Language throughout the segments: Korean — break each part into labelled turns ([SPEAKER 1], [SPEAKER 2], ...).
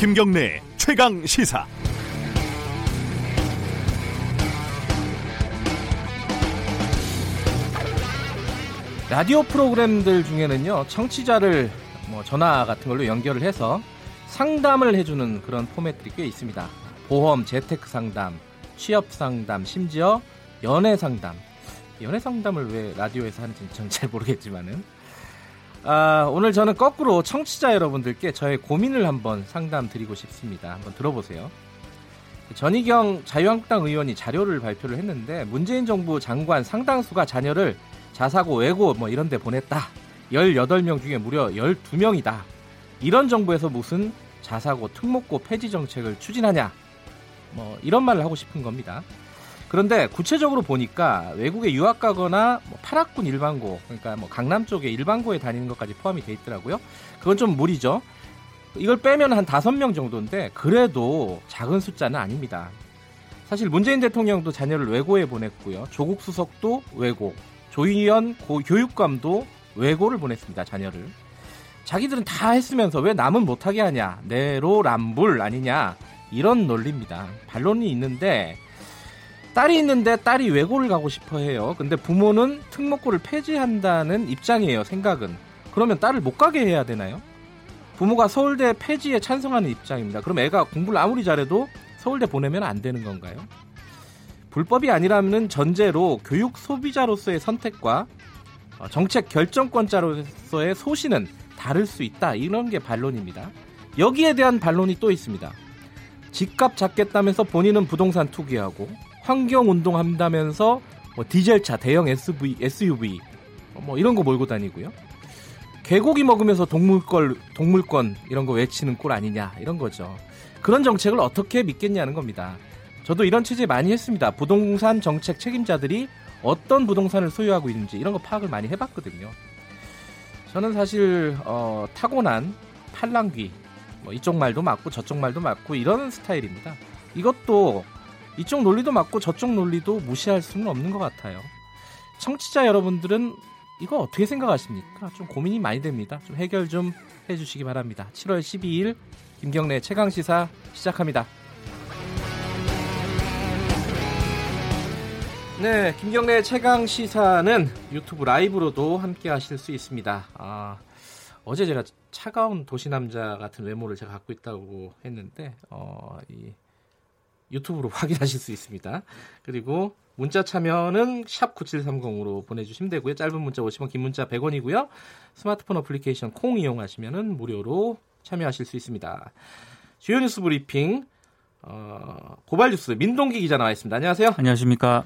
[SPEAKER 1] 김경래 최강 시사.
[SPEAKER 2] 라디오 프로그램들 중에는요 청취자를 뭐 전화 같은 걸로 연결을 해서 상담을 해주는 그런 포맷들이 꽤 있습니다. 보험, 재테크 상담, 취업 상담, 심지어 연애 상담. 연애 상담을 왜 라디오에서 하는지 저는 잘 모르겠지만은 아, 오늘 저는 거꾸로 청취자 여러분들께 저의 고민을 한번 상담 드리고 싶습니다. 한번 들어보세요. 전희경 자유한국당 의원이 자료를 발표를 했는데 문재인 정부 장관 상당수가 자녀를 자사고 외고 뭐 이런 데 보냈다. 18명 중에 무려 12명이다. 이런 정부에서 무슨 자사고 특목고 폐지 정책을 추진하냐. 뭐 이런 말을 하고 싶은 겁니다. 그런데 구체적으로 보니까 외국에 유학 가거나 뭐 8학군 일반고 그러니까 뭐 강남 쪽에 일반고에 다니는 것까지 포함이 돼 있더라고요. 그건 좀 무리죠. 이걸 빼면 한 다섯 명 정도인데 그래도 작은 숫자는 아닙니다. 사실 문재인 대통령도 자녀를 외고에 보냈고요. 조국 수석도 외고, 조희연 교육감도 외고를 보냈습니다. 자녀를. 자기들은 다 했으면서 왜 남은 못하게 하냐? 내로남불 아니냐? 이런 논리입니다. 반론이 있는데 딸이 있는데 딸이 외고를 가고 싶어 해요. 근데 부모는 특목고를 폐지한다는 입장이에요, 생각은. 그러면 딸을 못 가게 해야 되나요? 부모가 서울대 폐지에 찬성하는 입장입니다. 그럼 애가 공부를 아무리 잘해도 서울대 보내면 안 되는 건가요? 불법이 아니라면 전제로 교육 소비자로서의 선택과 어, 정책 결정권자로서의 소신은 다를 수 있다. 이런 게 반론입니다. 여기에 대한 반론이 또 있습니다. 집값 잡겠다면서 본인은 부동산 투기하고 환경 운동한다면서 뭐 디젤차, 대형 SUV, SUV 뭐 이런 거 몰고 다니고요. 개고기 먹으면서 동물권, 동물권 이런 거 외치는 꼴 아니냐 이런 거죠. 그런 정책을 어떻게 믿겠냐는 겁니다. 저도 이런 취재 많이 했습니다. 부동산 정책 책임자들이 어떤 부동산을 소유하고 있는지 이런 거 파악을 많이 해봤거든요. 저는 사실 어, 타고난 팔랑귀 뭐 이쪽 말도 맞고 저쪽 말도 맞고 이런 스타일입니다. 이것도 이쪽 논리도 맞고 저쪽 논리도 무시할 수는 없는 것 같아요. 청취자 여러분들은 이거 어떻게 생각하십니까? 좀 고민이 많이 됩니다. 좀 해결 좀 해주시기 바랍니다. 7월 12일 김경래 최강 시사 시작합니다. 네, 김경래 최강 시사는 유튜브 라이브로도 함께 하실 수 있습니다. 아, 어제 제가 차가운 도시 남자 같은 외모를 제가 갖고 있다고 했는데 어, 이 유튜브로 확인하실 수 있습니다. 그리고 문자 참여는 샵 9730으로 보내주시면 되고요. 짧은 문자 50원, 긴 문자 100원이고요. 스마트폰 어플리케이션 콩 이용하시면 무료로 참여하실 수 있습니다. 주요 뉴스 브리핑 어, 고발 뉴스 민동기 기자 나와 있습니다. 안녕하세요.
[SPEAKER 3] 안녕하십니까.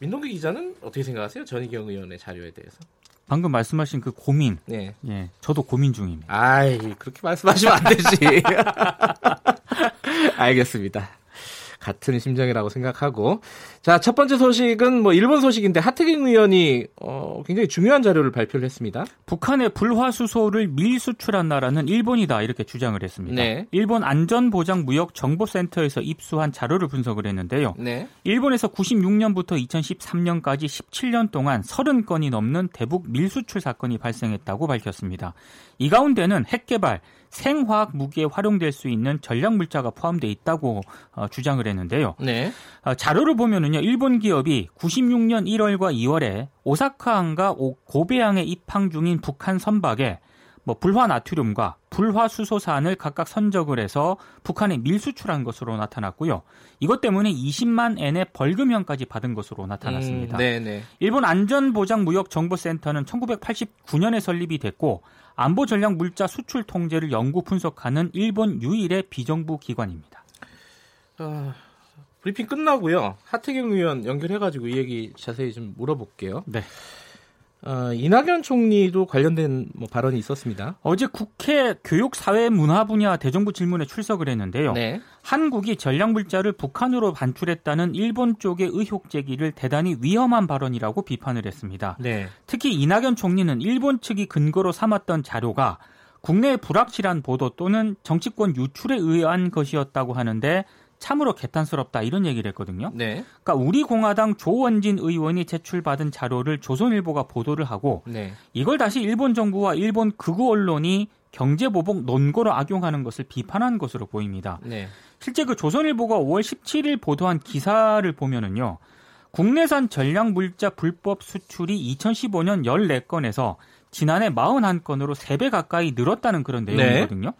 [SPEAKER 2] 민동기 기자는 어떻게 생각하세요? 전희경 의원의 자료에 대해서?
[SPEAKER 3] 방금 말씀하신 그 고민. 네. 예. 저도 고민 중입니다.
[SPEAKER 2] 아이, 그렇게 말씀하시면 안 되지. 알겠습니다. 같은 심정이라고 생각하고 자 첫 번째 소식은 뭐 일본 소식인데 하태경 의원이 어, 굉장히 중요한 자료를 발표를 했습니다.
[SPEAKER 3] 북한의 불화수소를 밀수출한 나라는 일본이다 이렇게 주장을 했습니다. 네. 일본 안전보장무역정보센터에서 입수한 자료를 분석을 했는데요. 네. 일본에서 96년부터 2013년까지 17년 동안 30건이 넘는 대북 밀수출 사건이 발생했다고 밝혔습니다. 이 가운데는 핵개발, 생화학 무기에 활용될 수 있는 전략 물자가 포함되어 있다고 어, 주장을 했는데 요. 네. 어, 자료를 보면은요, 일본 기업이 96년 1월과 2월에 오사카항과 고베항에 입항 중인 북한 선박에 뭐 불화 나트륨과 불화 수소산을 각각 선적을 해서 북한에 밀수출한 것으로 나타났고요. 이것 때문에 20만 엔의 벌금형까지 받은 것으로 나타났습니다. 음, 일본 안전보장무역정보센터는 1989년에 설립이 됐고 안보 전략 물자 수출 통제를 연구 분석하는 일본 유일의 비정부 기관입니다.
[SPEAKER 2] 어, 브리핑 끝나고요. 하태경 의원 연결해가지고 이 얘기 자세히 좀 물어볼게요. 네. 어, 이낙연 총리도 관련된 뭐 발언이 있었습니다.
[SPEAKER 3] 어제 국회 교육 사회 문화 분야 대정부 질문에 출석을 했는데요. 네. 한국이 전략 물자를 북한으로 반출했다는 일본 쪽의 의혹 제기를 대단히 위험한 발언이라고 비판을 했습니다. 네. 특히 이낙연 총리는 일본 측이 근거로 삼았던 자료가 국내의 불확실한 보도 또는 정치권 유출에 의한 것이었다고 하는데 참으로 개탄스럽다 이런 얘기를 했거든요. 네. 그러니까 우리 공화당 조원진 의원이 제출받은 자료를 조선일보가 보도를 하고 네. 이걸 다시 일본 정부와 일본 극우 언론이 경제보복 논거로 악용하는 것을 비판한 것으로 보입니다. 네. 실제 그 조선일보가 5월 17일 보도한 기사를 보면은요. 국내산 전략 물자 불법 수출이 2015년 14건에서 지난해 41건으로 3배 가까이 늘었다는 그런 네. 내용이거든요. 네.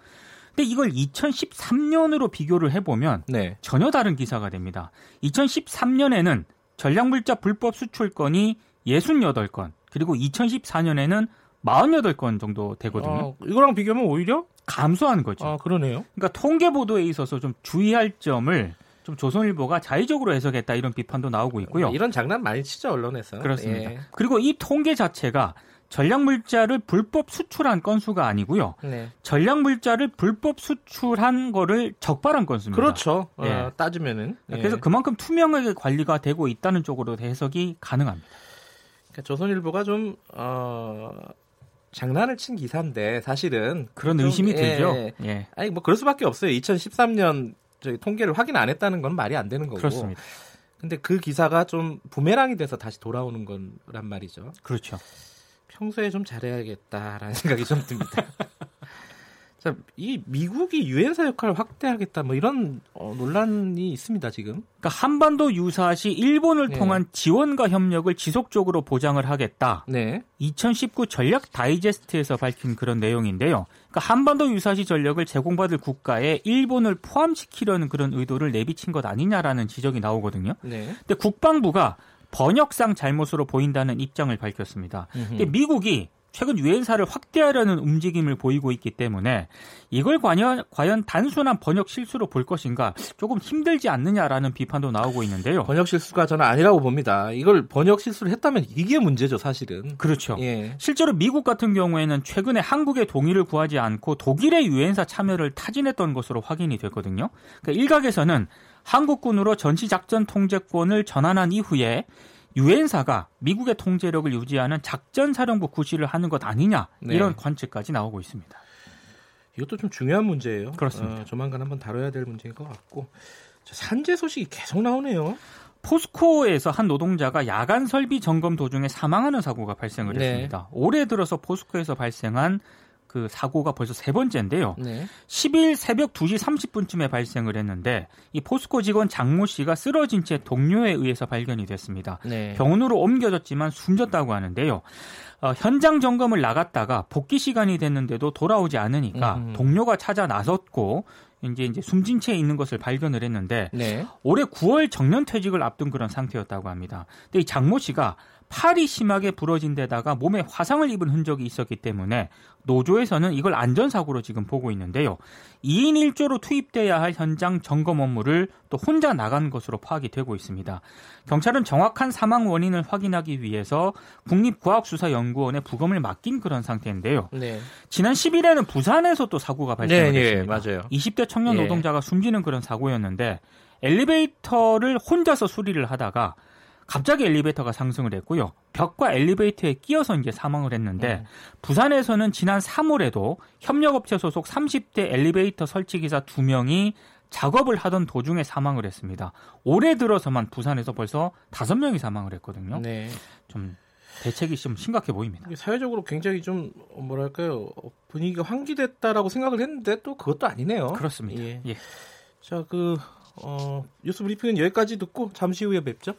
[SPEAKER 3] 근데 이걸 2013년으로 비교를 해보면 네. 전혀 다른 기사가 됩니다. 2013년에는 전략물자 불법 수출 건이 68건, 그리고 2014년에는 48건 정도 되거든요. 어,
[SPEAKER 2] 이거랑 비교하면 오히려
[SPEAKER 3] 감소한 거죠.
[SPEAKER 2] 아, 그러네요.
[SPEAKER 3] 그러니까 통계 보도에 있어서 좀 주의할 점을 좀 조선일보가 자의적으로 해석했다 이런 비판도 나오고 있고요.
[SPEAKER 2] 이런 장난 많이 치죠 언론에서.
[SPEAKER 3] 그렇습니다. 예. 그리고 이 통계 자체가 전략 물자를 불법 수출한 건수가 아니고요. 네. 전략 물자를 불법 수출한 거를 적발한 건수입니다.
[SPEAKER 2] 그렇죠. 어, 예. 어, 따지면은
[SPEAKER 3] 예. 그래서 그만큼 투명하게 관리가 되고 있다는 쪽으로 해석이 가능합니다.
[SPEAKER 2] 그러니까 조선일보가 좀 어. 장난을 친 기사인데 사실은
[SPEAKER 3] 그런 의심이 좀, 예, 들죠.
[SPEAKER 2] 예. 아니 뭐 그럴 수밖에 없어요. 2013년 저희 통계를 확인 안 했다는 건 말이 안 되는 거고.
[SPEAKER 3] 그렇습니다.
[SPEAKER 2] 근데 그 기사가 좀 부메랑이 돼서 다시 돌아오는 건란 말이죠.
[SPEAKER 3] 그렇죠.
[SPEAKER 2] 평소에 좀 잘해야겠다라는 생각이 좀 듭니다. 자, 이 미국이 유엔사 역할을 확대하겠다 뭐 이런 어, 논란이 있습니다 지금.
[SPEAKER 3] 그러니까 한반도 유사시 일본을 네. 통한 지원과 협력을 지속적으로 보장을 하겠다. 네. 2019 전략 다이제스트에서 밝힌 그런 내용인데요. 그러니까 한반도 유사시 전력을 제공받을 국가에 일본을 포함시키려는 그런 의도를 내비친 것 아니냐라는 지적이 나오거든요. 네. 근데 국방부가 번역상 잘못으로 보인다는 입장을 밝혔습니다. 미국이 최근 유엔사를 확대하려는 움직임을 보이고 있기 때문에 이걸 과연, 과연 단순한 번역 실수로 볼 것인가 조금 힘들지 않느냐라는 비판도 나오고 있는데요.
[SPEAKER 2] 번역 실수가 저는 아니라고 봅니다. 이걸 번역 실수를 했다면 이게 문제죠, 사실은.
[SPEAKER 3] 그렇죠. 예. 실제로 미국 같은 경우에는 최근에 한국의 동의를 구하지 않고 독일의 유엔사 참여를 타진했던 것으로 확인이 됐거든요. 그러니까 일각에서는 한국군으로 전시작전 통제권을 전환한 이후에 유엔사가 미국의 통제력을 유지하는 작전사령부 구실을 하는 것 아니냐 네. 이런 관측까지 나오고 있습니다.
[SPEAKER 2] 이것도 좀 중요한 문제예요.
[SPEAKER 3] 그렇습니다.
[SPEAKER 2] 어, 조만간 한번 다뤄야 될 문제인 것 같고 산재 소식이 계속 나오네요.
[SPEAKER 3] 포스코에서 한 노동자가 야간 설비 점검 도중에 사망하는 사고가 발생을 네. 했습니다. 올해 들어서 포스코에서 발생한 그 사고가 벌써 세 번째인데요. 네. 10일 새벽 2시 30분쯤에 발생을 했는데 이 포스코 직원 장모 씨가 쓰러진 채 동료에 의해서 발견이 됐습니다. 네. 병원으로 옮겨졌지만 숨졌다고 하는데요. 어, 현장 점검을 나갔다가 복귀 시간이 됐는데도 돌아오지 않으니까 음. 동료가 찾아 나섰고 이제 이제 숨진 채 있는 것을 발견을 했는데 네. 올해 9월 정년 퇴직을 앞둔 그런 상태였다고 합니다. 근데 이 장모 씨가 팔이 심하게 부러진 데다가 몸에 화상을 입은 흔적이 있었기 때문에 노조에서는 이걸 안전사고로 지금 보고 있는데요. 2인 1조로 투입돼야 할 현장 점검 업무를 또 혼자 나간 것으로 파악이 되고 있습니다. 경찰은 정확한 사망 원인을 확인하기 위해서 국립과학수사연구원에 부검을 맡긴 그런 상태인데요. 네. 지난 10일에는 부산에서 또 사고가 발생했습니다. 네, 네, 맞아요. 20대 청년 예. 노동자가 숨지는 그런 사고였는데 엘리베이터를 혼자서 수리를 하다가 갑자기 엘리베이터가 상승을 했고요. 벽과 엘리베이터에 끼어서 이제 사망을 했는데 음. 부산에서는 지난 3월에도 협력업체 소속 30대 엘리베이터 설치 기사 2명이 작업을 하던 도중에 사망을 했습니다. 올해 들어서만 부산에서 벌써 5명이 사망을 했거든요. 네. 좀 대책이 좀 심각해 보입니다.
[SPEAKER 2] 사회적으로 굉장히 좀 뭐랄까요 분위기가 환기됐다라고 생각을 했는데 또 그것도 아니네요.
[SPEAKER 3] 그렇습니다. 예. 예.
[SPEAKER 2] 자, 그 어, 뉴스 브리핑은 여기까지 듣고 잠시 후에 뵙죠.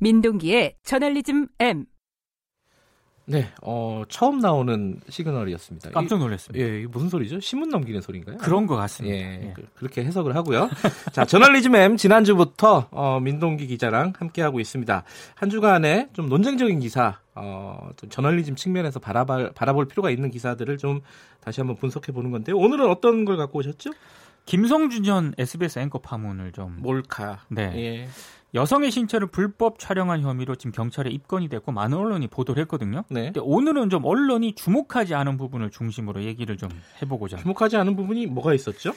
[SPEAKER 4] 민동기의 저널리즘 M.
[SPEAKER 2] 네, 어, 처음 나오는 시그널이었습니다.
[SPEAKER 3] 깜짝 놀랐습니다.
[SPEAKER 2] 예, 무슨 소리죠? 신문 넘기는 소리인가요?
[SPEAKER 3] 그런 것 같습니다.
[SPEAKER 2] 예, 예. 그, 렇게 해석을 하고요. 자, 저널리즘 M 지난주부터 어, 민동기 기자랑 함께하고 있습니다. 한 주간에 좀 논쟁적인 기사, 어, 좀 저널리즘 측면에서 바라볼, 바라볼 필요가 있는 기사들을 좀 다시 한번 분석해 보는 건데요. 오늘은 어떤 걸 갖고 오셨죠?
[SPEAKER 3] 김성준 전 SBS 앵커 파문을 좀
[SPEAKER 2] 몰카.
[SPEAKER 3] 네. 예. 여성의 신체를 불법 촬영한 혐의로 지금 경찰에 입건이 됐고 많은 언론이 보도를 했거든요. 네. 근데 오늘은 좀 언론이 주목하지 않은 부분을 중심으로 얘기를 좀 해보고자.
[SPEAKER 2] 주목하지 않은 부분이 뭐가 있었죠?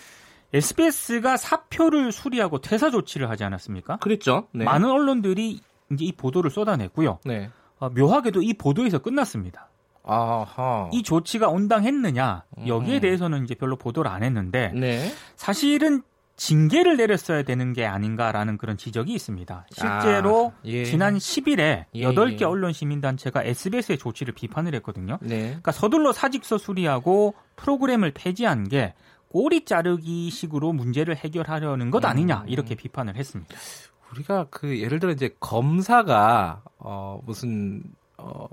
[SPEAKER 3] SBS가 사표를 수리하고 퇴사 조치를 하지 않았습니까?
[SPEAKER 2] 그랬죠.
[SPEAKER 3] 네. 많은 언론들이 이제 이 보도를 쏟아냈고요. 네. 어, 묘하게도 이 보도에서 끝났습니다. 아하. 이 조치가 온당했느냐 여기에 음. 대해서는 이제 별로 보도를 안 했는데 네. 사실은 징계를 내렸어야 되는 게 아닌가라는 그런 지적이 있습니다. 실제로 아, 예. 지난 10일에 예, 8개 예. 언론 시민단체가 SBS의 조치를 비판을 했거든요. 네. 그러니까 서둘러 사직서 수리하고 프로그램을 폐지한 게 꼬리 자르기 식으로 문제를 해결하려는 것 아니냐 음. 이렇게 비판을 했습니다.
[SPEAKER 2] 우리가 그 예를 들어 이제 검사가 어 무슨 어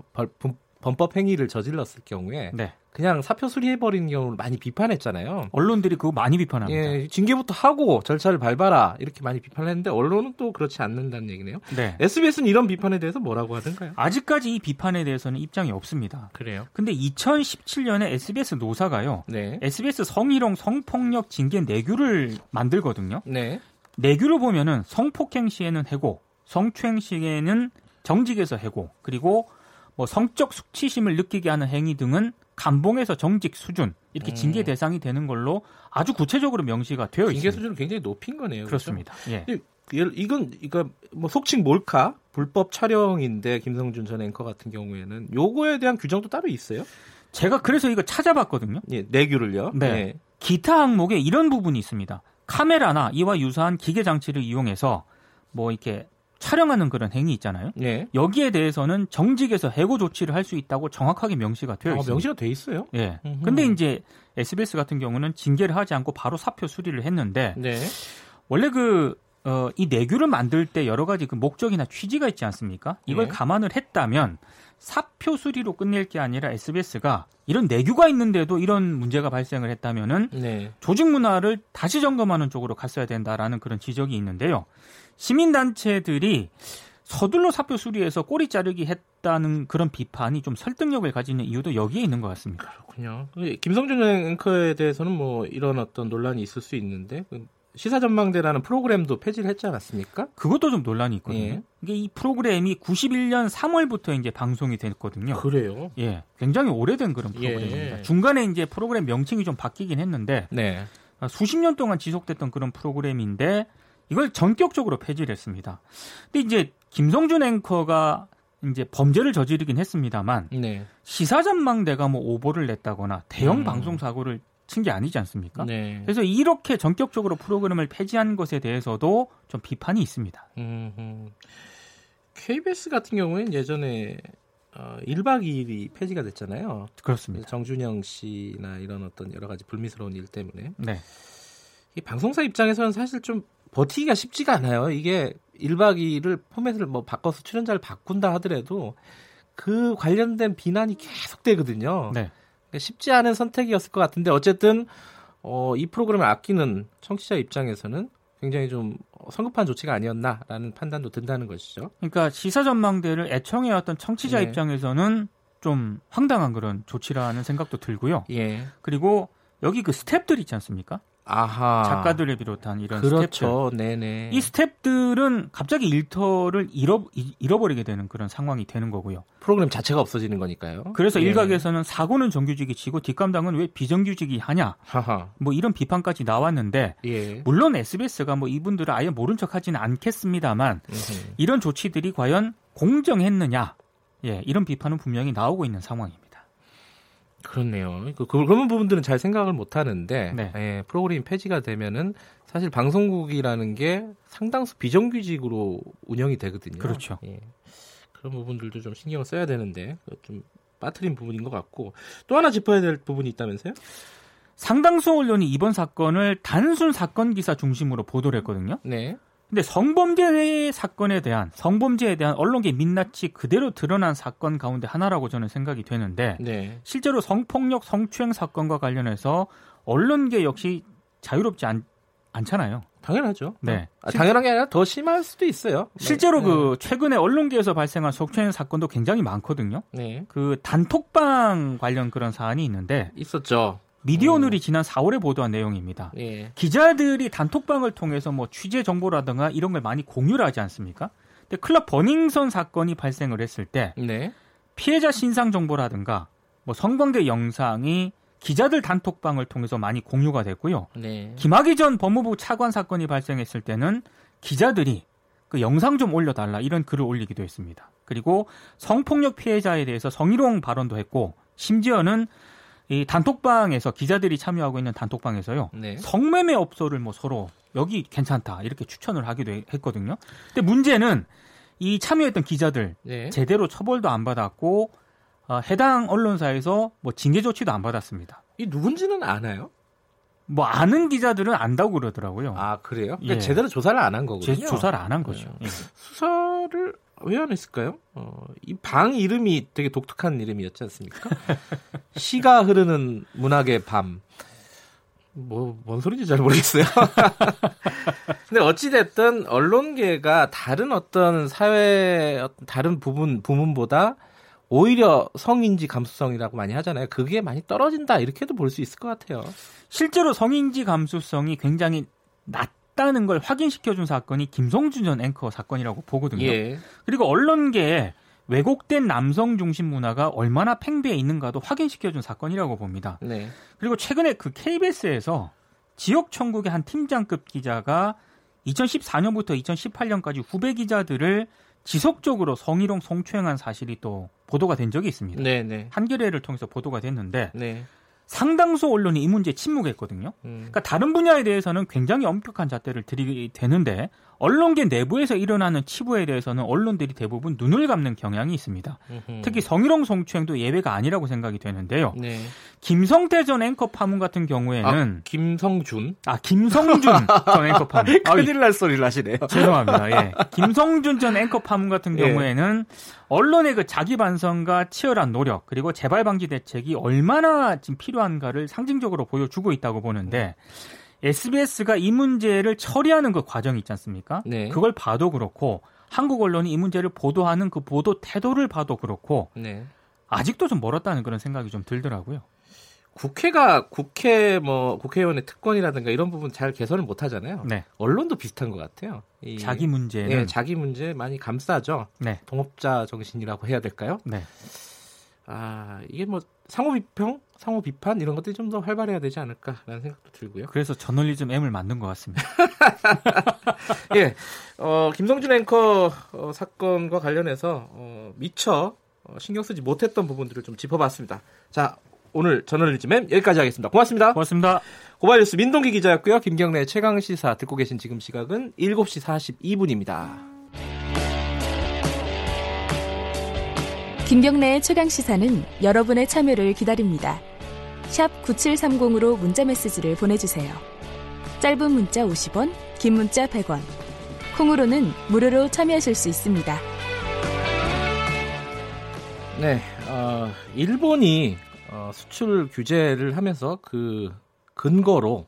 [SPEAKER 2] 범법 행위를 저질렀을 경우에 네. 그냥 사표 수리해버리는 경우를 많이 비판했잖아요.
[SPEAKER 3] 언론들이 그거 많이 비판합니다. 예,
[SPEAKER 2] 징계부터 하고 절차를 밟아라 이렇게 많이 비판했는데 언론은 또 그렇지 않는다는 얘기네요. 네. SBS는 이런 비판에 대해서 뭐라고 하던가요?
[SPEAKER 3] 아직까지 이 비판에 대해서는 입장이 없습니다.
[SPEAKER 2] 그래요?
[SPEAKER 3] 근데 2017년에 SBS 노사가요. 네. SBS 성희롱 성폭력 징계 내규를 만들거든요. 네. 내규를 보면은 성폭행 시에는 해고, 성추행 시에는 정직에서 해고, 그리고 뭐 성적 수치심을 느끼게 하는 행위 등은 감봉에서 정직 수준 이렇게 징계 음. 대상이 되는 걸로 아주 구체적으로 명시가 되어 징계 있습니다.
[SPEAKER 2] 징계 수준을 굉장히 높인 거네요.
[SPEAKER 3] 그렇습니다.
[SPEAKER 2] 그렇죠? 예. 이건 이거 뭐 속칭 몰카 불법 촬영인데 김성준 전 앵커 같은 경우에는 요거에 대한 규정도 따로 있어요?
[SPEAKER 3] 제가 그래서 이거 찾아봤거든요.
[SPEAKER 2] 예, 내규를요.
[SPEAKER 3] 네. 네. 기타 항목에 이런 부분이 있습니다. 카메라나 이와 유사한 기계 장치를 이용해서 뭐 이렇게 촬영하는 그런 행위 있잖아요. 네. 여기에 대해서는 정직에서 해고 조치를 할 수 있다고 정확하게 명시가 되어 아, 있습니다.
[SPEAKER 2] 명시가 돼 있어요?
[SPEAKER 3] 예. 네. 근데 이제 SBS 같은 경우는 징계를 하지 않고 바로 사표 수리를 했는데 네. 원래 그 어, 이 내규를 만들 때 여러 가지 그 목적이나 취지가 있지 않습니까? 이걸 네. 감안을 했다면 사표 수리로 끝낼 게 아니라 SBS가 이런 내규가 있는데도 이런 문제가 발생을 했다면은 네. 조직 문화를 다시 점검하는 쪽으로 갔어야 된다라는 그런 지적이 있는데요. 시민단체들이 서둘러 사표 수리해서 꼬리 자르기 했다는 그런 비판이 좀 설득력을 가지는 이유도 여기에 있는 것 같습니다.
[SPEAKER 2] 그렇군요. 김성준 앵커에 대해서는 뭐 이런 어떤 논란이 있을 수 있는데 그 시사전망대라는 프로그램도 폐지를 했지 않았습니까?
[SPEAKER 3] 그것도 좀 논란이 있거든요. 예. 이게 이 프로그램이 91년 3월부터 이제 방송이 됐거든요.
[SPEAKER 2] 그래요?
[SPEAKER 3] 예. 굉장히 오래된 그런 예. 프로그램입니다. 예. 중간에 이제 프로그램 명칭이 좀 바뀌긴 했는데 네. 수십 년 동안 지속됐던 그런 프로그램인데 이걸 전격적으로 폐지를 했습니다. 근데 이제 김성준 앵커가 이제 범죄를 저지르긴 했습니다만 네. 시사전망대가 뭐 오보를 냈다거나 대형 음. 방송 사고를 친 게 아니지 않습니까? 네. 그래서 이렇게 전격적으로 프로그램을 폐지한 것에 대해서도 좀 비판이 있습니다. 음흠.
[SPEAKER 2] KBS 같은 경우에는 예전에 어, 1박 2일이 폐지가 됐잖아요.
[SPEAKER 3] 그렇습니다.
[SPEAKER 2] 정준영 씨나 이런 어떤 여러 가지 불미스러운 일 때문에. 네. 이 방송사 입장에서는 사실 좀 버티기가 쉽지가 않아요. 이게 1박 2일을 포맷을 뭐 바꿔서 출연자를 바꾼다 하더라도 그 관련된 비난이 계속 되거든요. 네. 그러니까 쉽지 않은 선택이었을 것 같은데 어쨌든 어, 이 프로그램을 아끼는 청취자 입장에서는 굉장히 좀 성급한 조치가 아니었나라는 판단도 든다는 것이죠.
[SPEAKER 3] 그러니까 시사 전망대를 애청해왔던 청취자 네. 입장에서는 좀 황당한 그런 조치라는 생각도 들고요. 예. 그리고 여기 그 스탭들 있지 않습니까? 아하. 작가들을 비롯한 이런
[SPEAKER 2] 그렇죠. 스탭들. 네네.
[SPEAKER 3] 이 스탭들은 갑자기 일터를 잃어, 잃어버리게 되는 그런 상황이 되는 거고요.
[SPEAKER 2] 프로그램 자체가 없어지는 거니까요.
[SPEAKER 3] 그래서 예. 일각에서는 사고는 정규직이 지고 뒷감당은 왜 비정규직이 하냐. 하하. 뭐 이런 비판까지 나왔는데 예. 물론 SBS가 뭐 이분들을 아예 모른 척하지는 않겠습니다만 음흠. 이런 조치들이 과연 공정했느냐. 예, 이런 비판은 분명히 나오고 있는 상황입니다.
[SPEAKER 2] 그렇네요. 그, 그, 그런 부분들은 잘 생각을 못 하는데 네. 예, 프로그램 폐지가 되면은 사실 방송국이라는 게 상당수 비정규직으로 운영이 되거든요.
[SPEAKER 3] 그렇죠. 예.
[SPEAKER 2] 그런 부분들도 좀 신경을 써야 되는데 좀 빠뜨린 부분인 것 같고 또 하나 짚어야 될 부분이 있다면서요?
[SPEAKER 3] 상당수 언론이 이번 사건을 단순 사건 기사 중심으로 보도를 했거든요. 네. 근데 성범죄 사건에 대한 성범죄에 대한 언론계 민낯이 그대로 드러난 사건 가운데 하나라고 저는 생각이 되는데 네. 실제로 성폭력 성추행 사건과 관련해서 언론계 역시 자유롭지 않, 않잖아요.
[SPEAKER 2] 당연하죠. 네. 아, 당연한 게 아니라 더 심할 수도 있어요.
[SPEAKER 3] 실제로 네. 그 최근에 언론계에서 발생한 성추행 사건도 굉장히 많거든요. 네. 그 단톡방 관련 그런 사안이 있는데
[SPEAKER 2] 있었죠.
[SPEAKER 3] 미디어오늘이 음. 지난 4월에 보도한 내용입니다. 예. 기자들이 단톡방을 통해서 뭐 취재 정보라든가 이런 걸 많이 공유를 하지 않습니까? 근데 클럽 버닝썬 사건이 발생을 했을 때 네. 피해자 신상 정보라든가 뭐 성광대 영상이 기자들 단톡방을 통해서 많이 공유가 됐고요. 네. 김학의 전 법무부 차관 사건이 발생했을 때는 기자들이 그 영상 좀 올려달라 이런 글을 올리기도 했습니다. 그리고 성폭력 피해자에 대해서 성희롱 발언도 했고 심지어는 이 단톡방에서 기자들이 참여하고 있는 단톡방에서요. 네. 성매매 업소를 뭐 서로 여기 괜찮다 이렇게 추천을 하기도 했거든요. 근데 문제는 이 참여했던 기자들 네. 제대로 처벌도 안 받았고 어, 해당 언론사에서 뭐 징계 조치도 안 받았습니다.
[SPEAKER 2] 이 누군지는 아나요?
[SPEAKER 3] 뭐 아는 기자들은 안다고 그러더라고요.
[SPEAKER 2] 아 그래요? 그러니까 예. 제대로 조사를 안 한 거군요.
[SPEAKER 3] 제, 조사를 안 한 거죠. 네. 예.
[SPEAKER 2] 수사를 왜 안 했을까요? 어, 이 방 이름이 되게 독특한 이름이었지 않습니까? 시가 흐르는 문학의 밤. 뭐, 뭔 소리인지 잘 모르겠어요. 근데 어찌됐든 언론계가 다른 어떤 사회, 다른 부분, 부문보다 오히려 성인지 감수성이라고 많이 하잖아요. 그게 많이 떨어진다. 이렇게도 볼 수 있을 것 같아요.
[SPEAKER 3] 실제로 성인지 감수성이 굉장히 낮 다는 걸 확인시켜준 사건이 김성준 전 앵커 사건이라고 보거든요. 예. 그리고 언론계에 왜곡된 남성 중심 문화가 얼마나 팽배해 있는가도 확인시켜준 사건이라고 봅니다. 네. 그리고 최근에 그 KBS에서 지역 천국의 한 팀장급 기자가 2014년부터 2018년까지 후배 기자들을 지속적으로 성희롱 성추행한 사실이 또 보도가 된 적이 있습니다. 네네. 네. 한겨레를 통해서 보도가 됐는데 네. 상당수 언론이 이 문제에 침묵했거든요. 음. 그러니까 다른 분야에 대해서는 굉장히 엄격한 잣대를 들이게 되는데 언론계 내부에서 일어나는 치부에 대해서는 언론들이 대부분 눈을 감는 경향이 있습니다. 음흠. 특히 성희롱 성추행도 예외가 아니라고 생각이 되는데요. 네. 김성태 전 앵커 파문 같은 경우에는 아,
[SPEAKER 2] 김성준
[SPEAKER 3] 아 김성준 전 앵커 파문
[SPEAKER 2] 큰일 날 소리를 하시네요.
[SPEAKER 3] 죄송합니다. 예. 김성준 전 앵커 파문 같은 예. 경우에는 예. 언론의 그 자기 반성과 치열한 노력 그리고 재발 방지 대책이 얼마나 지금 필요한가를 상징적으로 보여주고 있다고 보는데 SBS가 이 문제를 처리하는 그 과정이 있지 않습니까? 네. 그걸 봐도 그렇고 한국 언론이 이 문제를 보도하는 그 보도 태도를 봐도 그렇고 네. 아직도 좀 멀었다는 그런 생각이 좀 들더라고요.
[SPEAKER 2] 국회가 국회 뭐 국회의원의 특권이라든가 이런 부분 잘 개선을 못 하잖아요. 네. 언론도 비슷한 것 같아요.
[SPEAKER 3] 이, 자기 문제
[SPEAKER 2] 네, 자기 문제 많이 감싸죠. 네. 동업자 정신이라고 해야 될까요? 네. 아 이게 뭐 상호 비평, 상호 비판 이런 것들이 좀 더 활발해야 되지 않을까라는 생각도 들고요.
[SPEAKER 3] 그래서 저널리즘 M을 만든 것 같습니다.
[SPEAKER 2] 예, 어, 김성준 앵커 어, 사건과 관련해서 어, 미처 어, 신경 쓰지 못했던 부분들을 좀 짚어봤습니다. 자, 오늘 저널리즘 M 여기까지 하겠습니다. 고맙습니다.
[SPEAKER 3] 고맙습니다.
[SPEAKER 2] 고발뉴스 민동기 기자였고요. 김경래 최강 시사 듣고 계신 지금 시각은 7시 42분입니다.
[SPEAKER 5] 김경래의 최강 시사는 여러분의 참여를 기다립니다. 샵 9730으로 문자 메시지를 보내주세요. 짧은 문자 50원, 긴 문자 100원. 콩으로는 무료로 참여하실 수 있습니다.
[SPEAKER 2] 네, 어, 일본이 어, 수출 규제를 하면서 그 근거로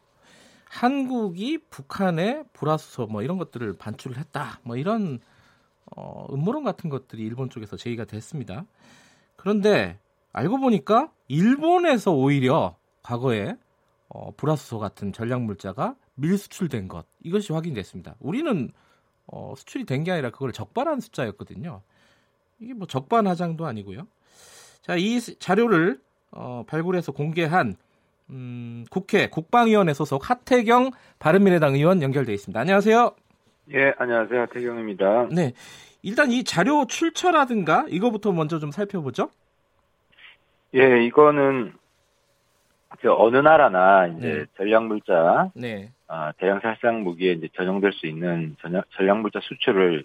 [SPEAKER 2] 한국이 북한에 불화수소 뭐 이런 것들을 반출을 했다. 뭐 이런 어, 음모론 같은 것들이 일본 쪽에서 제기가 됐습니다. 그런데 알고 보니까 일본에서 오히려 과거에 어, 불화수소 같은 전략 물자가 밀수출된 것 이것이 확인됐습니다. 우리는 어, 수출이 된 게 아니라 그걸 적발한 숫자였거든요. 이게 뭐 적반하장도 아니고요. 자, 이 자료를 어, 발굴해서 공개한 음, 국회 국방위원회 소속 하태경 바른미래당 의원 연결돼 있습니다. 안녕하세요.
[SPEAKER 6] 예, 안녕하세요. 하태경입니다.
[SPEAKER 2] 네. 일단 이 자료 출처라든가 이거부터 먼저 좀 살펴보죠.
[SPEAKER 6] 예, 이거는 그 어느 나라나 이제 네. 전략 물자, 네. 아, 대량 살상 무기에 이제 전용될 수 있는 전략, 전략 물자 수출을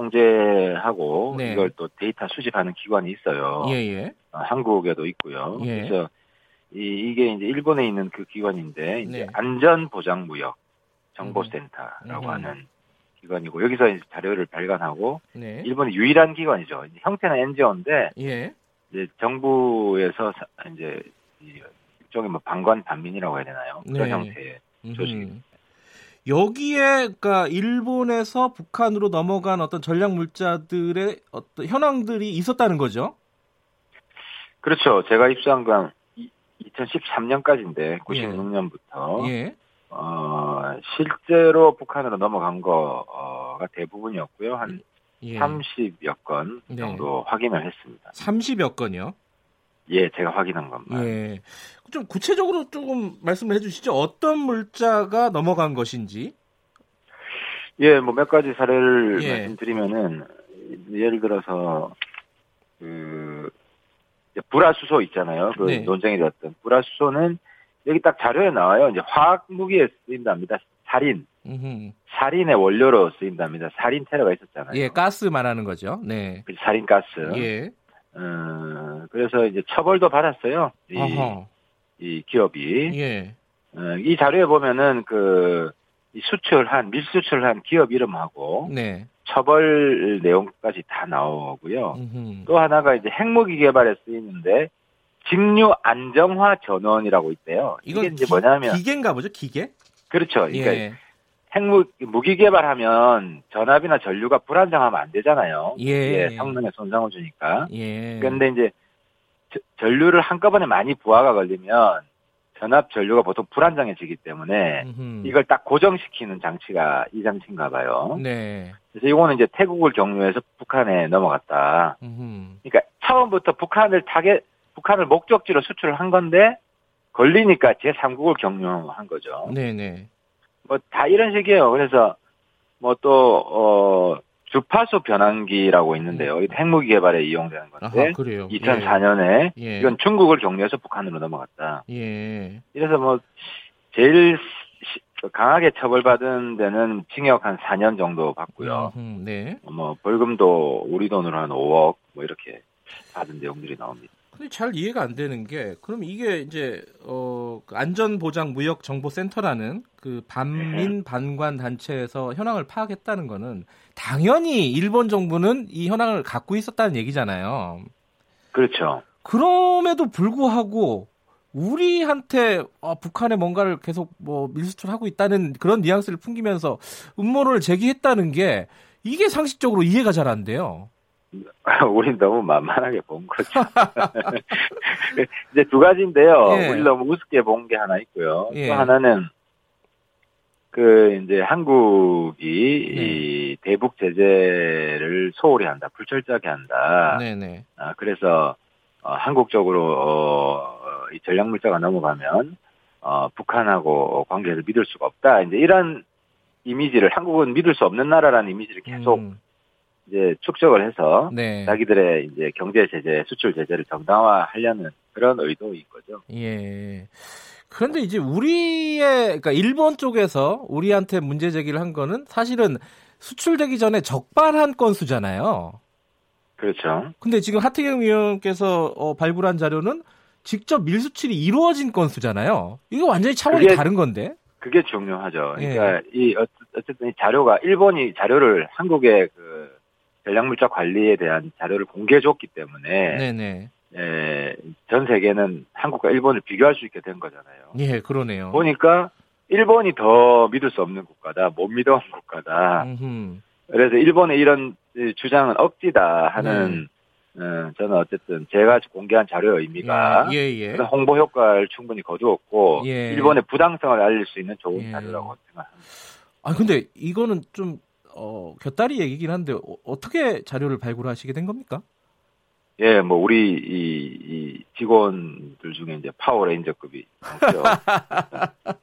[SPEAKER 6] 통제하고 네. 이걸 또 데이터 수집하는 기관이 있어요. 예, 예. 아, 한국에도 있고요. 예. 그래서 이, 이게 이제 일본에 있는 그 기관인데 이제 네. 안전보장무역 정보센터라고 음. 하는 기관이고 여기서 이제 자료를 발간하고 네. 일본의 유일한 기관이죠. 형태는 NGO인데 예. 이제 정부에서 이제 일종의 뭐 방관 반민이라고 해야 되나요? 그런 네. 형태의 조직입니다.
[SPEAKER 2] 여기에 그러니까 일본에서 북한으로 넘어간 어떤 전략 물자들의 어떤 현황들이 있었다는 거죠.
[SPEAKER 6] 그렇죠. 제가 입수한 건 2013년까지인데 96년부터 예. 예. 어, 실제로 북한으로 넘어간 거가 대부분이었고요. 한 예. 30여 건 네. 정도 네. 확인을 했습니다.
[SPEAKER 2] 30여 건이요?
[SPEAKER 6] 예, 제가 확인한 것만. 예.
[SPEAKER 2] 좀 구체적으로 조금 말씀을 해주시죠. 어떤 물자가 넘어간 것인지.
[SPEAKER 6] 예, 뭐 몇 가지 사례를 예. 말씀드리면은 예를 들어서 그 불화수소 있잖아요. 그 네. 논쟁이 되었던 불화수소는 여기 딱 자료에 나와요. 이제 화학 무기에 쓰인답니다. 살인. 음흠. 살인의 원료로 쓰인답니다. 살인 테러가 있었잖아요.
[SPEAKER 2] 예, 가스 말하는 거죠. 네.
[SPEAKER 6] 그 살인 가스. 예. 어, 그래서 이제 처벌도 받았어요. 이, 이 기업이. 예. 어, 이 자료에 보면은 그 수출한 밀수출한 기업 이름하고 네. 처벌 내용까지 다 나오고요. 음흠. 또 하나가 이제 핵무기 개발에 쓰이는데 직류 안정화 전원이라고 있대요.
[SPEAKER 2] 이게 이제 기, 뭐냐면 기계인가 보죠, 기계?
[SPEAKER 6] 그렇죠. 그러니까 예. 핵무 무기 개발하면 전압이나 전류가 불안정하면 안 되잖아요. 예. 예 성능에 손상을 주니까. 예. 그런데 이제 저, 전류를 한꺼번에 많이 부하가 걸리면 전압 전류가 보통 불안정해지기 때문에 음흠. 이걸 딱 고정시키는 장치가 이 장치인가 봐요. 네. 그래서 이거는 이제 태국을 경유해서 북한에 넘어갔다. 음흠. 그러니까 처음부터 북한을 타겟 북한을 목적지로 수출을 한 건데 걸리니까 제3국을 경유한 거죠. 네네. 뭐 다 이런 식이에요. 그래서 뭐 또 어, 주파수 변환기라고 있는데요. 음. 핵무기 개발에 이용되는 건데 아하, 그래요. 2004년에 예. 이건 중국을 경유해서 북한으로 넘어갔다. 예. 이래서 뭐 제일 강하게 처벌받은 데는 징역 한 4년 정도 받고요. 음, 네. 뭐 벌금도 우리 돈으로 한 5억 뭐 이렇게 받은 내용들이 나옵니다.
[SPEAKER 2] 근데 잘 이해가 안 되는 게 그럼 이게 이제 어그 안전보장 무역 정보센터라는 그 반민 네. 반관 단체에서 현황을 파악했다는 거는 당연히 일본 정부는 이 현황을 갖고 있었다는 얘기잖아요.
[SPEAKER 6] 그렇죠.
[SPEAKER 2] 그럼에도 불구하고 우리한테 어, 북한에 뭔가를 계속 뭐 밀수출하고 있다는 그런 뉘앙스를 풍기면서 음모론을 제기했다는 게 이게 상식적으로 이해가 잘 안 돼요.
[SPEAKER 6] 우린 너무 만만하게 본 거죠. 이제 두 가지인데요. 예. 우리 너무 우습게 본 게 하나 있고요. 예. 또 하나는 그 이제 한국이 네. 이 대북 제재를 소홀히 한다, 불철저하게 한다. 네네. 아 그래서 어, 한국적으로 어, 이 전략 물자가 넘어가면 어, 북한하고 관계를 믿을 수가 없다. 이제 이런 이미지를 한국은 믿을 수 없는 나라라는 이미지를 계속 음. 이제 축적을 해서 네. 자기들의 이제 경제 제재, 수출 제재를 정당화하려는 그런 의도인 거죠.
[SPEAKER 2] 예. 그런데 이제 우리의 그러니까 일본 쪽에서 우리한테 문제 제기를 한 거는 사실은 수출되기 전에 적발한 건수잖아요.
[SPEAKER 6] 그렇죠.
[SPEAKER 2] 근데 지금 하태경 의원께서 어, 발굴한 자료는 직접 밀수출이 이루어진 건수잖아요. 이거 완전히 차원이 그게, 다른 건데.
[SPEAKER 6] 그게 중요하죠. 그러니까 예. 이 어쨌든 이 자료가 일본이 자료를 한국의 그 전략물자 관리에 대한 자료를 공개해 줬기 때문에 네네. 예, 전 세계는 한국과 일본을 비교할 수 있게 된 거잖아요.
[SPEAKER 2] 예, 그러네요.
[SPEAKER 6] 보니까 일본이 더 믿을 수 없는 국가다, 못 믿어온 국가다. 음흠. 그래서 일본의 이런 주장은 억지다 하는 네. 어, 저는 어쨌든 제가 공개한 자료의 의미가 예, 예, 예. 홍보 효과를 충분히 거두었고 예. 일본의 부당성을 알릴 수 있는 좋은 예. 자료라고 생각합니다.
[SPEAKER 2] 아 근데 이거는 좀 어, 곁다리 얘기긴 한데 어, 떻게 자료를 발굴하시게 된 겁니까?
[SPEAKER 6] 예, 뭐 우리 이, 이 직원들 중에 이제 파워레인저급이 있죠.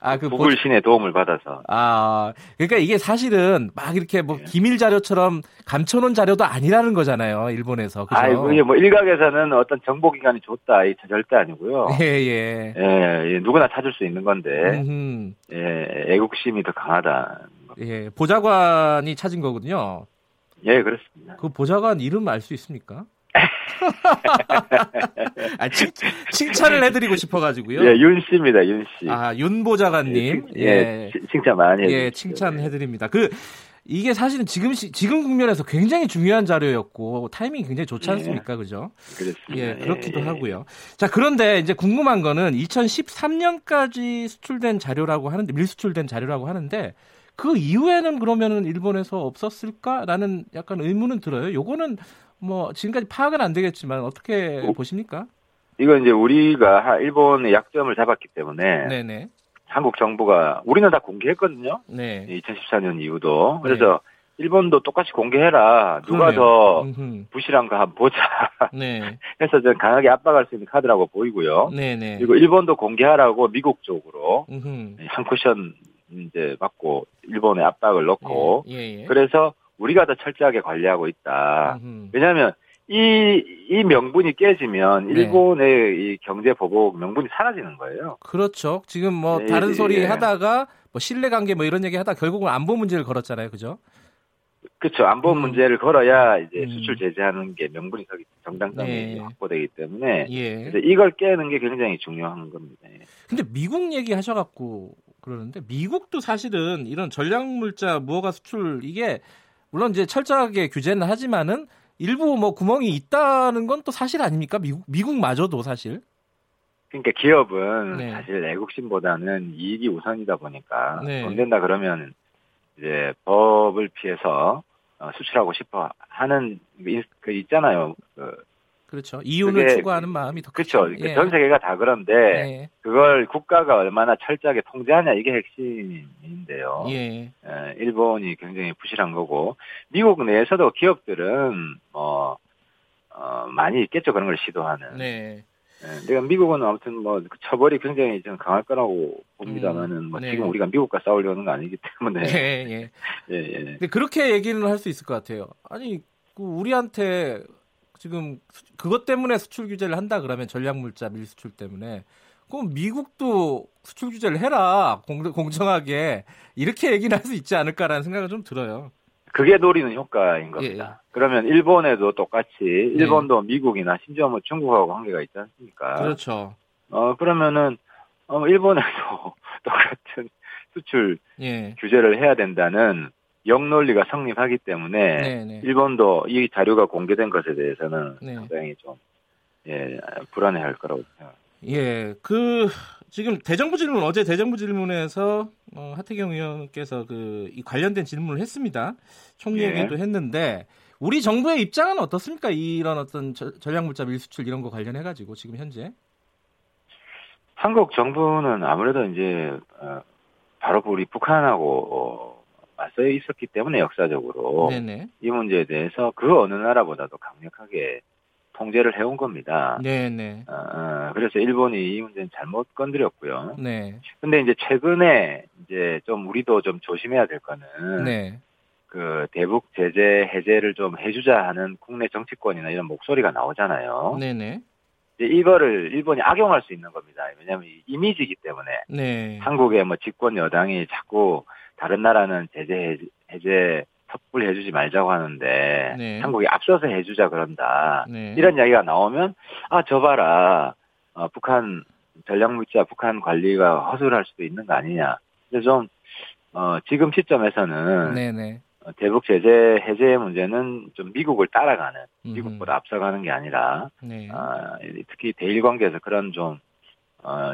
[SPEAKER 6] 아, 그 구글 신의 도움을 받아서.
[SPEAKER 2] 아, 그러니까 이게 사실은 막 이렇게 뭐 예. 기밀 자료처럼 감춰놓은 자료도 아니라는 거잖아요, 일본에서. 그죠?
[SPEAKER 6] 아, 이게 뭐 일각에서는 어떤 정보기관이 줬다, 이 절대 아니고요.
[SPEAKER 2] 예, 예.
[SPEAKER 6] 예, 예 누구나 찾을 수 있는 건데, 음흠. 예, 애국심이 더 강하다.
[SPEAKER 2] 예, 보좌관이 찾은 거거든요.
[SPEAKER 6] 예, 그렇습니다.
[SPEAKER 2] 그 보좌관 이름 알 수 있습니까? 아, 칭, 찬을 해드리고 싶어가지고요.
[SPEAKER 6] 예, 윤 씨입니다, 윤 씨.
[SPEAKER 2] 아, 윤 보좌관님.
[SPEAKER 6] 예, 예, 칭찬 많이 해드립니다.
[SPEAKER 2] 예, 칭찬해드립니다. 그, 이게 사실은 지금 시, 지금 국면에서 굉장히 중요한 자료였고 타이밍이 굉장히 좋지 예. 않습니까, 예. 그죠?
[SPEAKER 6] 그렇습니다.
[SPEAKER 2] 예, 그렇기도 예. 하고요. 자, 그런데 이제 궁금한 거는 2013년까지 수출된 자료라고 하는데 밀수출된 자료라고 하는데 그 이후에는 그러면은 일본에서 없었을까라는 약간 의문은 들어요. 요거는 뭐 지금까지 파악은 안 되겠지만 어떻게 어, 보십니까?
[SPEAKER 6] 이건 이제 우리가 일본의 약점을 잡았기 때문에 네네. 한국 정부가 우리는 다 공개했거든요. 네. 2014년 이후도 그래서 네. 일본도 똑같이 공개해라. 누가 그러네요. 더. 부실한가 한번 보자. 네. 해서 좀 강하게 압박할 수 있는 카드라고 보이고요. 네네. 그리고 일본도 공개하라고 미국 쪽으로 음흠. 한 쿠션 이제 받고 일본에 압박을 넣고 예, 예, 예. 그래서 우리가 더 철저하게 관리하고 있다. 음흠. 왜냐하면 이, 이 명분이 깨지면 네. 일본의 이 경제 보복 명분이 사라지는 거예요.
[SPEAKER 2] 그렇죠. 지금 뭐 네, 다른 소리 네. 하다가 뭐 신뢰 관계 뭐 이런 얘기 하다 결국은 안보 문제를 걸었잖아요. 그죠?
[SPEAKER 6] 그렇죠. 안보 음. 문제를 걸어야 이제 음. 수출 제재하는 게 명분이 서기 정당성이 네. 확보되기 때문에 예. 이걸 깨는 게 굉장히 중요한 겁니다. 예.
[SPEAKER 2] 근데 미국 얘기 하셔 갖고 그러는데 미국도 사실은 이런 전략물자 무허가 수출 이게 물론 이제 철저하게 규제는 하지만은 일부 뭐 구멍이 있다는 건 또 사실 아닙니까? 미국 미국마저도 사실.
[SPEAKER 6] 그러니까 기업은 네. 사실 애국심보다는 이익이 우선이다 보니까 네. 돈 된다 그러면 이제 법을 피해서 어, 수출하고 싶어 하는 그 있잖아요. 그
[SPEAKER 2] 그렇죠. 이윤을 추구하는 마음이 더
[SPEAKER 6] 그렇죠. 예. 전 세계가 다 그런데 예. 그걸 국가가 얼마나 철저하게 통제하냐 이게 핵심인데요. 예. 예. 일본이 굉장히 부실한 거고 미국 내에서도 기업들은 뭐 어, 많이 있겠죠 그런 걸 시도하는. 네. 예, 내가 미국은 아무튼 뭐그 처벌이 굉장히 좀 강할 거라고 봅니다만은 음, 뭐 네. 지금 우리가 미국과 싸우려는 거 아니기 때문에. 예, 예.
[SPEAKER 2] 예, 예. 근데 그렇게 얘기는 할 수 있을 것 같아요. 아니, 그 우리한테 지금 그것 때문에 수출 규제를 한다 그러면 전략물자 밀수출 때문에 그럼 미국도 수출 규제를 해라 공, 공정하게 이렇게 얘기는 할수 있지 않을까라는 생각은 좀 들어요.
[SPEAKER 6] 그게 노리는 효과인 겁니다. 예. 그러면 일본에도 똑같이 일본도 네. 미국이나 심지어 뭐 중국하고 관계가 있지 않습니까?
[SPEAKER 2] 그렇죠.
[SPEAKER 6] 어 그러면은 어 일본에도 똑같은 수출 예. 규제를 해야 된다는 역논리가 성립하기 때문에 네네. 네. 일본도 이 자료가 공개된 것에 대해서는 네. 상당히 좀 예, 불안해할 거라고 생각합니다.
[SPEAKER 2] 예, 그 지금 대정부 질문 어제 대정부 질문에서 어, 하태경 의원께서 그 이 관련된 질문을 했습니다. 총리에게도 예. 했는데 우리 정부의 입장은 어떻습니까? 이런 어떤 전략물자 밀수출 이런 거 관련해 가지고 지금 현재
[SPEAKER 6] 한국 정부는 아무래도 이제 어, 바로 우리 북한하고 어, 맞서 있었기 때문에 역사적으로 네네. 이 문제에 대해서 그 어느 나라보다도 강력하게 통제를 해온 겁니다. 네네. 어, 어, 그래서 일본이 이 문제는 잘못 건드렸고요. 네. 근데 이제 최근에 이제 좀 우리도 좀 조심해야 될 거는 네. 그 대북 제재 해제를 좀 해주자 하는 국내 정치권이나 이런 목소리가 나오잖아요. 네네. 이제 이거를 일본이 악용할 수 있는 겁니다. 왜냐하면 이미지이기 때문에 네. 한국의 뭐 집권 여당이 자꾸 다른 나라는 제재 해제 섣불리 해주지 말자고 하는데 네. 한국이 앞서서 해주자 그런다 네. 이런 이야기가 나오면 아 저 봐라 어, 북한 전략물자 북한 관리가 허술할 수도 있는 거 아니냐 그래서 좀 어, 지금 시점에서는 네네. 네. 어, 대북 제재 해제 문제는 좀 미국을 따라가는 미국보다 앞서가는 게 아니라 네. 어, 특히 대일 관계에서 그런 좀 어,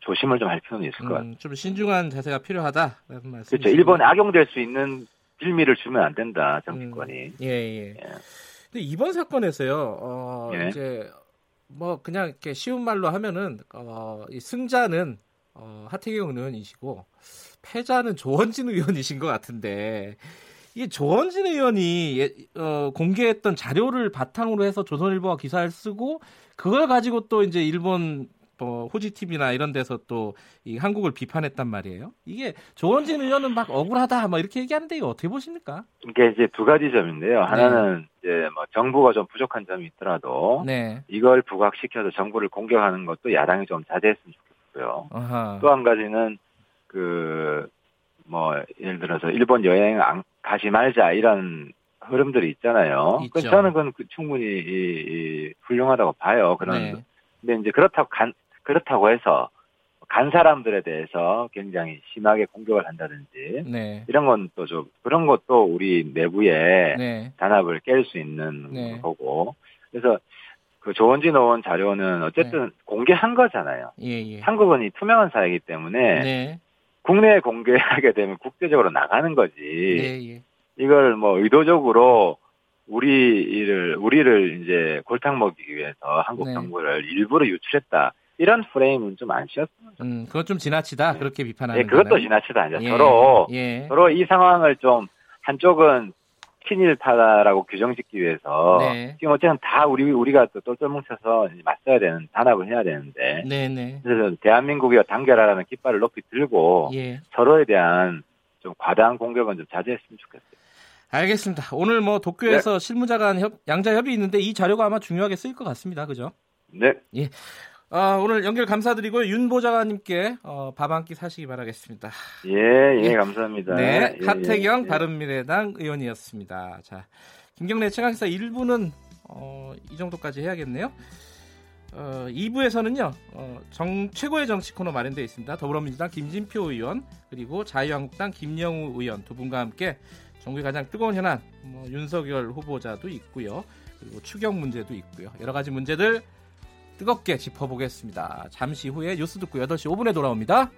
[SPEAKER 6] 조심을 좀 할 필요는 있을 것 같아요. 음,
[SPEAKER 2] 좀 신중한 자세가 필요하다라는 말씀.
[SPEAKER 6] 그렇죠. 일본에 악용될 수 있는 빌미를 주면 안 된다 정치권이. 음,
[SPEAKER 2] 예, 예. 예. 근데 이번 사건에서요, 어, 예. 이제 뭐 그냥 이렇게 쉬운 말로 하면은 어, 이 승자는 어, 하태경 의원이시고 패자는 조원진 의원이신 것 같은데 이게 조원진 의원이 예, 어, 공개했던 자료를 바탕으로 해서 조선일보가 기사를 쓰고 그걸 가지고 또 이제 일본 뭐 호지 TV나 이런 데서 또 이 한국을 비판했단 말이에요. 이게 조원진 의원은 막 억울하다 막 이렇게 얘기하는데 이거 어떻게 보십니까?
[SPEAKER 6] 이게 이제 두 가지 점인데요. 하나는 네. 이제 뭐 정부가 좀 부족한 점이 있더라도 네. 이걸 부각시켜서 정부를 공격하는 것도 야당이 좀 자제했으면 좋겠고요. 또 한 가지는 그 뭐 예를 들어서 일본 여행 안 가지 말자 이런 흐름들이 있잖아요. 그 저는 그건 그 충분히 이, 이 훌륭하다고 봐요. 그런 네. 근데 이제 그렇다고 간, 그렇다고 해서 간 사람들에 대해서 굉장히 심하게 공격을 한다든지 네. 이런 건 또 좀 그런 것도 우리 내부에 네. 단합을 깰 수 있는 네. 거고 그래서 그 조원진 의원 자료는 어쨌든 네. 공개한 거잖아요. 예, 예. 한국은 이 투명한 사회이기 때문에 네. 국내에 공개하게 되면 국제적으로 나가는 거지. 예, 예. 이걸 뭐 의도적으로 우리를 우리를 이제 골탕 먹이기 위해서 한국 네. 정부를 일부러 유출했다. 이런 프레임은 좀 안 씌었으면
[SPEAKER 2] 음, 그건 좀 지나치다. 네. 그렇게 비판하는
[SPEAKER 6] 네, 그것도 거나요? 지나치다. 이제 예. 서로 예. 서로 이 상황을 좀 한쪽은 친일파다라고 규정짓기 위해서 네. 지금 어쨌든 다 우리 우리가 또 똘똘 뭉쳐서 맞서야 되는 단합을 해야 되는데 네네. 네. 그래서 대한민국이 단결하라는 깃발을 높이 들고 예. 서로에 대한 좀 과다한 공격은 좀 자제했으면 좋겠어요.
[SPEAKER 2] 알겠습니다. 오늘 뭐 도쿄에서 네. 실무자간 협, 양자 협의 있는데 이 자료가 아마 중요하게 쓰일 것 같습니다. 그죠?
[SPEAKER 6] 네.
[SPEAKER 2] 예. 아, 오늘 연결 감사드리고요. 윤 보좌관님께 어, 밥한 끼 사시기 바라겠습니다.
[SPEAKER 6] 예, 예, 감사합니다.
[SPEAKER 2] 네,
[SPEAKER 6] 예,
[SPEAKER 2] 하태경
[SPEAKER 6] 예,
[SPEAKER 2] 바른미래당 의원이었습니다. 자, 김경래 최강시사 1부는 어, 이 정도까지 해야겠네요. 어, 2부에서는요, 어, 정, 최고의 정치 코너 마련되어 있습니다. 더불어민주당 김진표 의원, 그리고 자유한국당 김영우 의원 두 분과 함께 정부의 가장 뜨거운 현안, 뭐, 윤석열 후보자도 있고요. 그리고 추경 문제도 있고요. 여러 가지 문제들 뜨겁게 짚어보겠습니다. 잠시 후에 뉴스 듣고 8시 5분에 돌아옵니다.